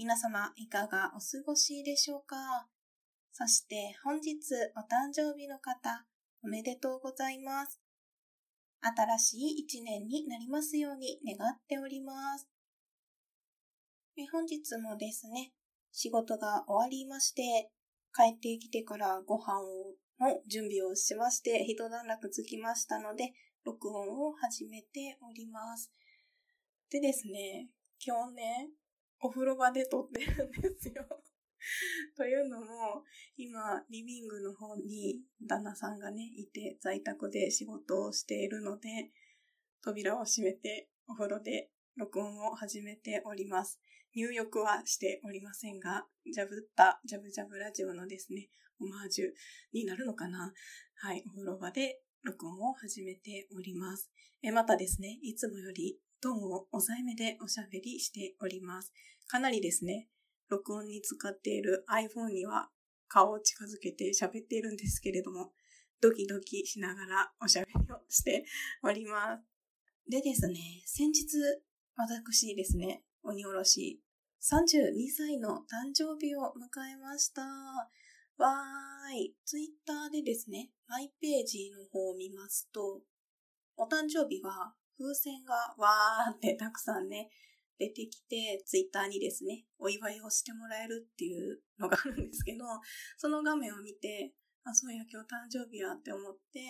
皆様、いかがお過ごしでしょうか？そして本日お誕生日の方、おめでとうございます。新しい一年になりますように願っております。本日もですね、仕事が終わりまして、帰ってきてからご飯をの準備をしまして、一段落つきましたので、録音を始めております。でですね、今日ね、お風呂場で撮ってるんですよ。というのも、今、リビングの方に旦那さんがね、いて在宅で仕事をしているので、扉を閉めてお風呂で録音を始めております。入浴はしておりませんが、ジャブった、ジャブジャブラジオのですね、オマージュになるのかなはい、お風呂場で録音を始めております。えまたですね、いつもよりトーンを抑えめでおしゃべりしております。かなりですね、録音に使っている iPhone には顔を近づけて喋っているんですけれども、ドキドキしながらおしゃべりをしております。でですね、先日、私ですね、鬼おろし、32歳の誕生日を迎えました。わーい。ツイッターでですね、マイページの方を見ますと、お誕生日は風船がわーってたくさんね、出てきて、ツイッターにですね、お祝いをしてもらえるっていうのがあるんですけど、その画面を見て、あ、そうや、今日誕生日やって思って、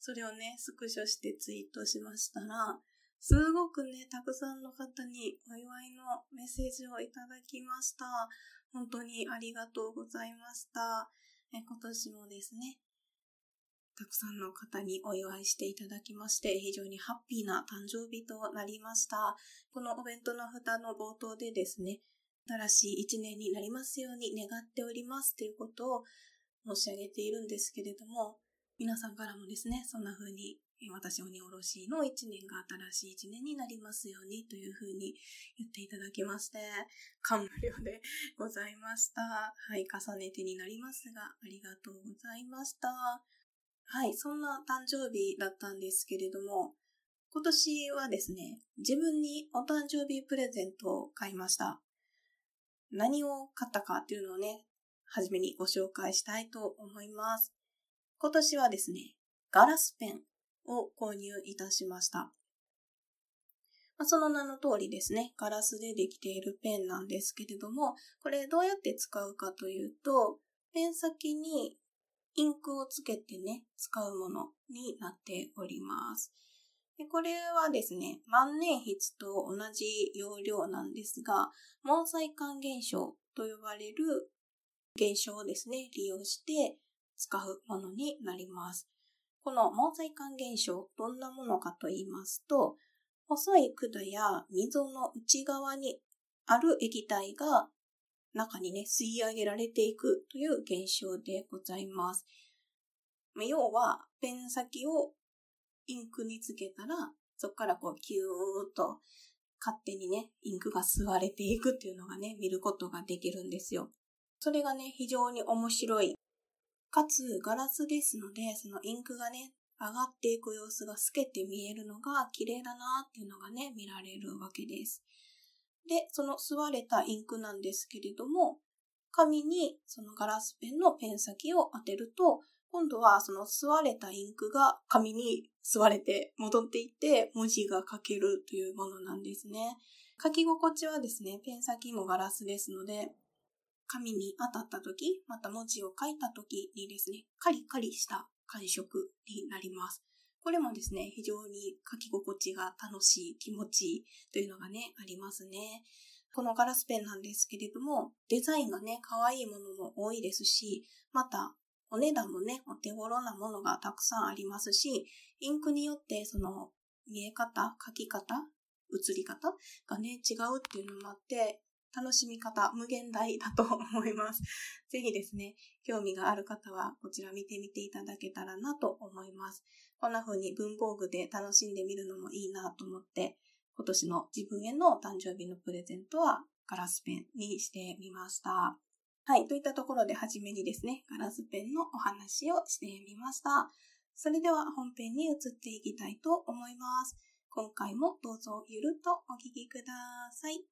それをね、スクショしてツイートしましたら、すごくね、たくさんの方にお祝いのメッセージをいただきました。本当にありがとうございました。え今年もですね、たくさんの方にお祝いしていただきまして、非常にハッピーな誕生日となりました。このお弁当の蓋の冒頭でですね、新しい一年になりますように願っておりますということを申し上げているんですけれども、皆さんからもですね、そんな風に私鬼おろしの一年が新しい一年になりますようにというふうに言っていただきまして、感無量でございました。はい、重ねてになりますが、ありがとうございました。はい、そんな誕生日だったんですけれども、今年はですね、自分にお誕生日プレゼントを買いました。何を買ったかっていうのをね、はじめにご紹介したいと思います。今年はですね、ガラスペンを購入いたしました。まあ、その名の通りですね、ガラスでできているペンなんですけれども、これどうやって使うかというと、ペン先にインクをつけてね、使うものになっております。でこれはですね、万年筆と同じ容量なんですが、毛細管現象と呼ばれる現象をですね、利用して使うものになります。この毛細管現象、どんなものかと言いますと、細い管や溝の内側にある液体が中にね、吸い上げられていくという現象でございます。要は、ペン先をインクにつけたら、そこからこうキューッと勝手にね、インクが吸われていくっていうのがね、見ることができるんですよ。それがね、非常に面白いかつガラスですので、そのインクがね、上がっていく様子が透けて見えるのが綺麗だなっていうのがね、見られるわけです。で、その吸われたインクなんですけれども、紙にそのガラスペンのペン先を当てると、今度はその吸われたインクが紙に吸われて戻っていって文字が書けるというものなんですね。書き心地はですね、ペン先もガラスですので、紙に当たった時、また文字を書いた時にですね、カリカリした感触になります。これもですね、非常に書き心地が楽しい、気持ちいいというのがね、ありますね。このガラスペンなんですけれども、デザインがね、可愛いものも多いですし、また、お値段もね、お手頃なものがたくさんありますし、インクによってその見え方、書き方、写り方がね、違うっていうのもあって、楽しみ方無限大だと思います。ぜひですね、興味がある方はこちら見てみていただけたらなと思います。こんな風に文房具で楽しんでみるのもいいなと思って、今年の自分への誕生日のプレゼントはガラスペンにしてみました。はい。といったところで、はじめにですね、ガラスペンのお話をしてみました。それでは本編に移っていきたいと思います。今回もどうぞゆるっとお聴きください。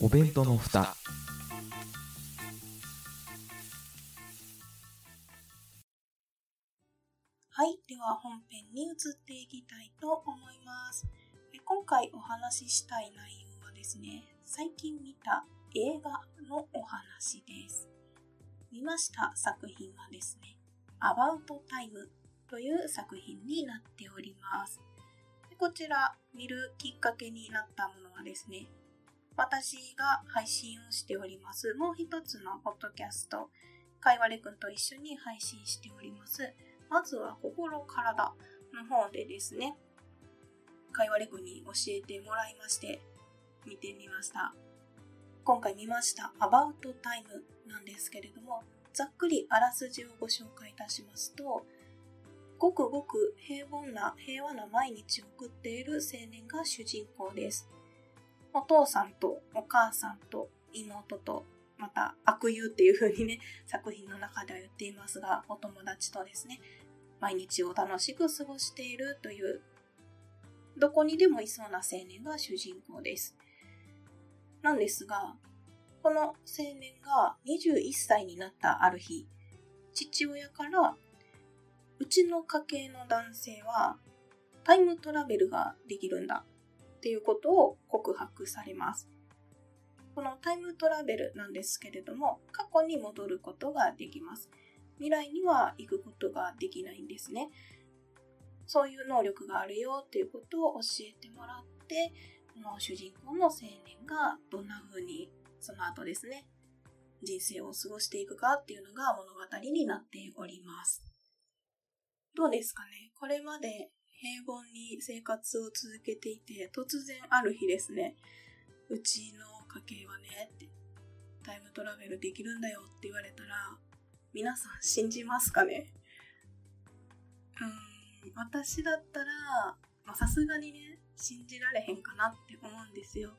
お弁当の蓋はい。では本編に移っていきたいと思います。今回お話ししたい内容はですね、最近見た映画のお話です。見ました作品はですね、About Time という作品になっております。こちら見るきっかけになったものはですね、私が配信をしております、もう一つのポッドキャスト、かいわれくんと一緒に配信しております。まずは心体の方でですね、かいわれくんに教えてもらいまして、見てみました。今回見ました About Time なんですけれども、ざっくりあらすじをご紹介いたしますと、ごくごく平凡な平和な毎日を送っている青年が主人公です。お父さんとお母さんと妹とまた悪友っていう風にね作品の中では言っていますがお友達とですね毎日を楽しく過ごしているというどこにでもいそうな青年が主人公ですなんですがこの青年が21歳になったある日父親からうちの家系の男性はタイムトラベルができるんだっていうことを告白されます。このタイムトラベルなんですけれども、過去に戻ることができます。未来には行くことができないんですね。そういう能力があるよっていうことを教えてもらって、この主人公の青年がどんな風にその後ですね、人生を過ごしていくかっていうのが物語になっております。どうですかね？これまで平凡に生活を続けていて、突然ある日ですね、うちの家系はね、って、タイムトラベルできるんだよって言われたら、皆さん信じますかね？うん、私だったら、さすがにね、信じられへんかなって思うんですよ。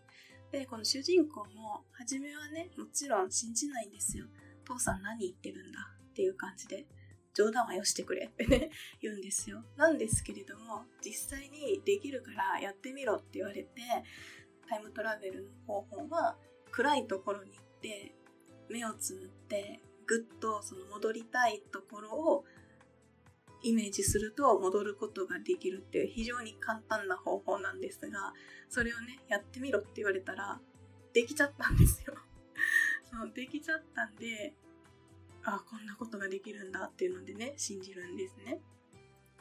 で、この主人公も、初めはね、もちろん信じないんですよ。父さん何言ってるんだ？っていう感じで。冗談はよしてくれってね、言うんですよ。なんですけれども、実際にできるからやってみろって言われて、タイムトラベルの方法は、暗いところに行って、目をつむって、ぐっとその戻りたいところをイメージすると戻ることができるっていう非常に簡単な方法なんですが、それをね、やってみろって言われたら、できちゃったんですよ。そう、できちゃったんで、あこんなことができるんだっていうのでね信じるんですね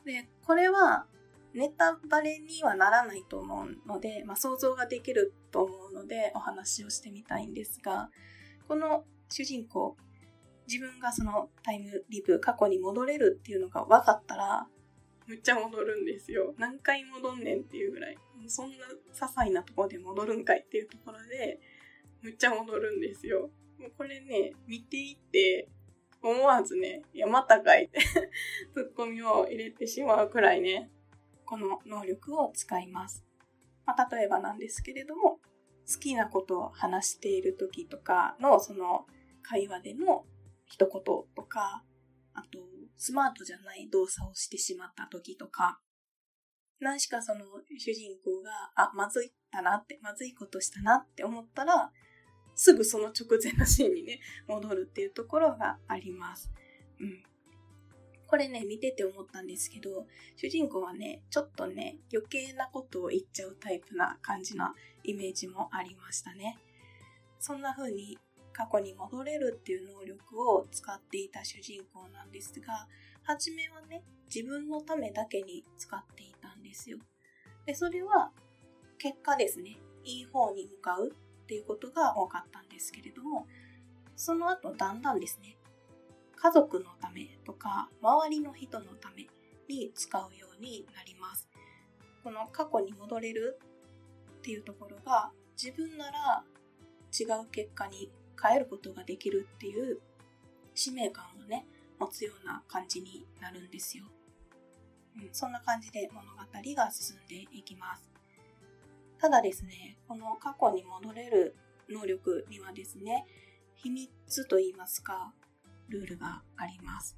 でこれはネタバレにはならないと思うので、まあ、想像ができると思うのでお話をしてみたいんですがこの主人公自分がそのタイムリプ過去に戻れるっていうのが分かったらむっちゃ戻るんですよ何回戻んねんっていうぐらいそんな些細なところで戻るんかいっていうところでむっちゃ戻るんですよもうこれね見ていって思わずね、いや、またかいって ツッコミを入れてしまうくらいね、この能力を使います。まあ、例えばなんですけれども、好きなことを話している時とかのその会話での一言とか、あと、スマートじゃない動作をしてしまった時とか、何しかその主人公が、あ、まずいったなって、まずいことしたなって思ったら、すぐその直前のシーンにね、戻るっていうところがあります。うん。これね、見てて思ったんですけど、主人公はね、ちょっとね、余計なことを言っちゃうタイプな感じなイメージもありましたね。そんな風に過去に戻れるっていう能力を使っていた主人公なんですが、初めはね、自分のためだけに使っていたんですよ。で、それは結果ですね、いい方に向かうっていうことが多かったんですけれども、その後だんだんですね、家族のためとか周りの人のために使うようになります。この過去に戻れるっていうところが自分なら違う結果に変えることができるっていう使命感をね、持つような感じになるんですよ。うん、そんな感じで物語が進んでいきます。ただですね、この過去に戻れる能力にはですね、秘密と言いますか、ルールがあります。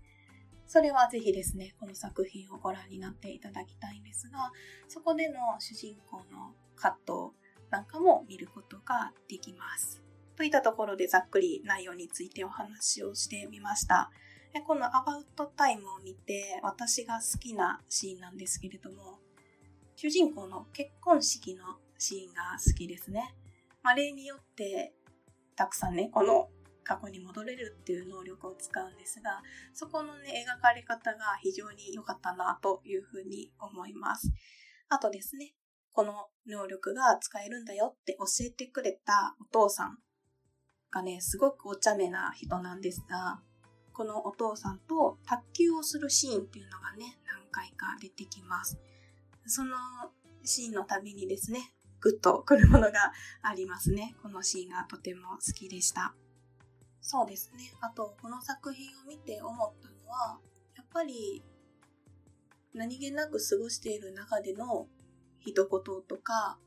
それはぜひですね、この作品をご覧になっていただきたいんですが、そこでの主人公の葛藤なんかも見ることができます。といったところでざっくり内容についてお話をしてみました。このアバウトタイムを見て私が好きなシーンなんですけれども、主人公の結婚式のシーンが好きですね。まあ、例によってたくさんね、この過去に戻れるっていう能力を使うんですが、そこのね、描かれ方が非常に良かったなというふうに思います。あとですね、この能力が使えるんだよって教えてくれたお父さんがね、すごくお茶目な人なんですが、このお父さんと卓球をするシーンっていうのがね、何回か出てきます。そのシーンのたびにですね、グッとくるものがありますね。このシーンがとても好きでした。そうですね。あと、この作品を見て思ったのは、やっぱり、何気なく過ごしている中での一言とか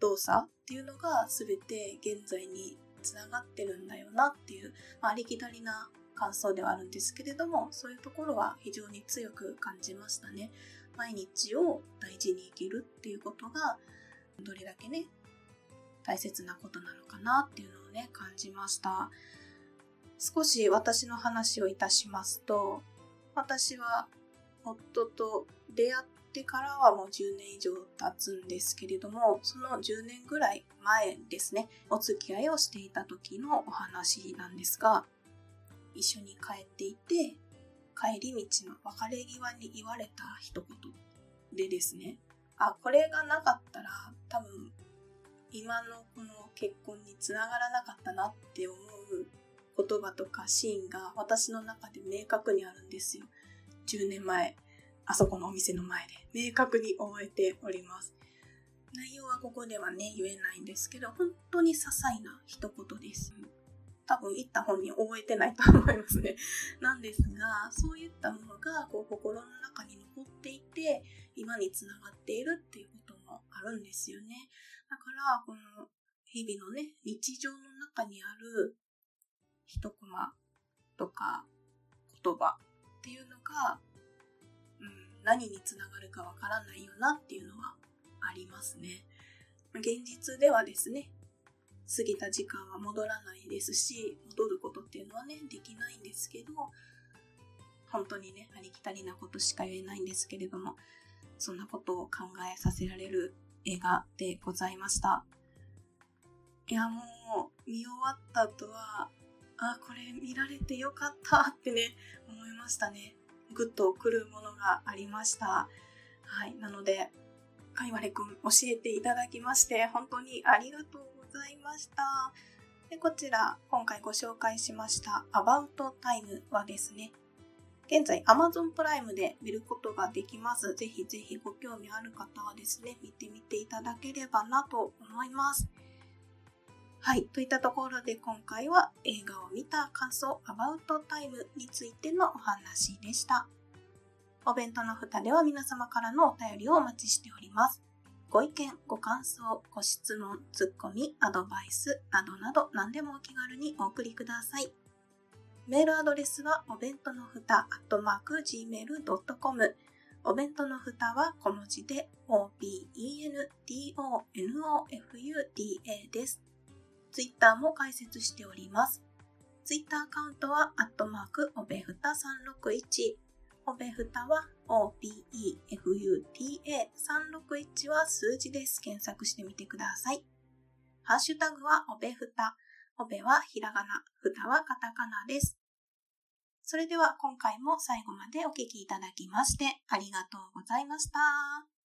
動作っていうのが全て現在につながってるんだよなっていう、まあ、ありきたりな感想ではあるんですけれどもそういうところは非常に強く感じましたね。毎日を大事に生きるっていうことがどれだけね大切なことなのかなっていうのをね感じました。少し私の話をいたしますと私は夫と出会ってからはもう10年以上経つんですけれども、その10年ぐらい前ですね、お付き合いをしていた時のお話なんですが、一緒に帰っていて、帰り道の別れ際に言われた一言でですね、あ、これがなかったら多分今のこの結婚につながらなかったなって思う言葉とかシーンが私の中で明確にあるんですよ。10年前あそこのお店の前で明確に覚えております。内容はここではね、言えないんですけど、本当に些細な一言です。多分言った本人覚えてないと思いますね。なんですが、そういったものがこう心の中に残っていて、今につながっているっていうこともあるんですよね。だから、この日々のね、日常の中にある一コマとか言葉っていうのがうん何につながるかわからないよなっていうのはありますね。現実ではですね、過ぎた時間は戻らないですし、戻ることっていうのはね、できないんですけど、本当にね、ありきたりなことしか言えないんですけれども、そんなことを考えさせられる映画でございました。いや、もう、見終わった後は、あ、これ見られてよかったってね、思いましたね。グッとくるものがありました。はい。なので、かいわれくん教えていただきまして、本当にありがとうございました。で、こちら、今回ご紹介しました About Time はですね、現在 Amazon プライムで見ることができます。ぜひぜひご興味ある方はですね、見てみていただければなと思います。はい。といったところで今回は映画を見た感想 About Time についてのお話でした。お弁当の蓋では皆様からのお便りをお待ちしております。ご意見、ご感想、ご質問、ツッコミ、アドバイスなどなど何でもお気軽にお送りください。メールアドレスはお弁当のふた、アットマーク、gmail.com。お弁当のふたは小文字で obentonofuta です。ツイッターも開設しております。ツイッターアカウントは、アットマーク、おべふた361。おべふたは、OBEFUTA361 は数字です。検索してみてください。ハッシュタグは、おべふた。おべはひらがな、ふたはカタカナです。それでは今回も最後までお聴きいただきましてありがとうございました。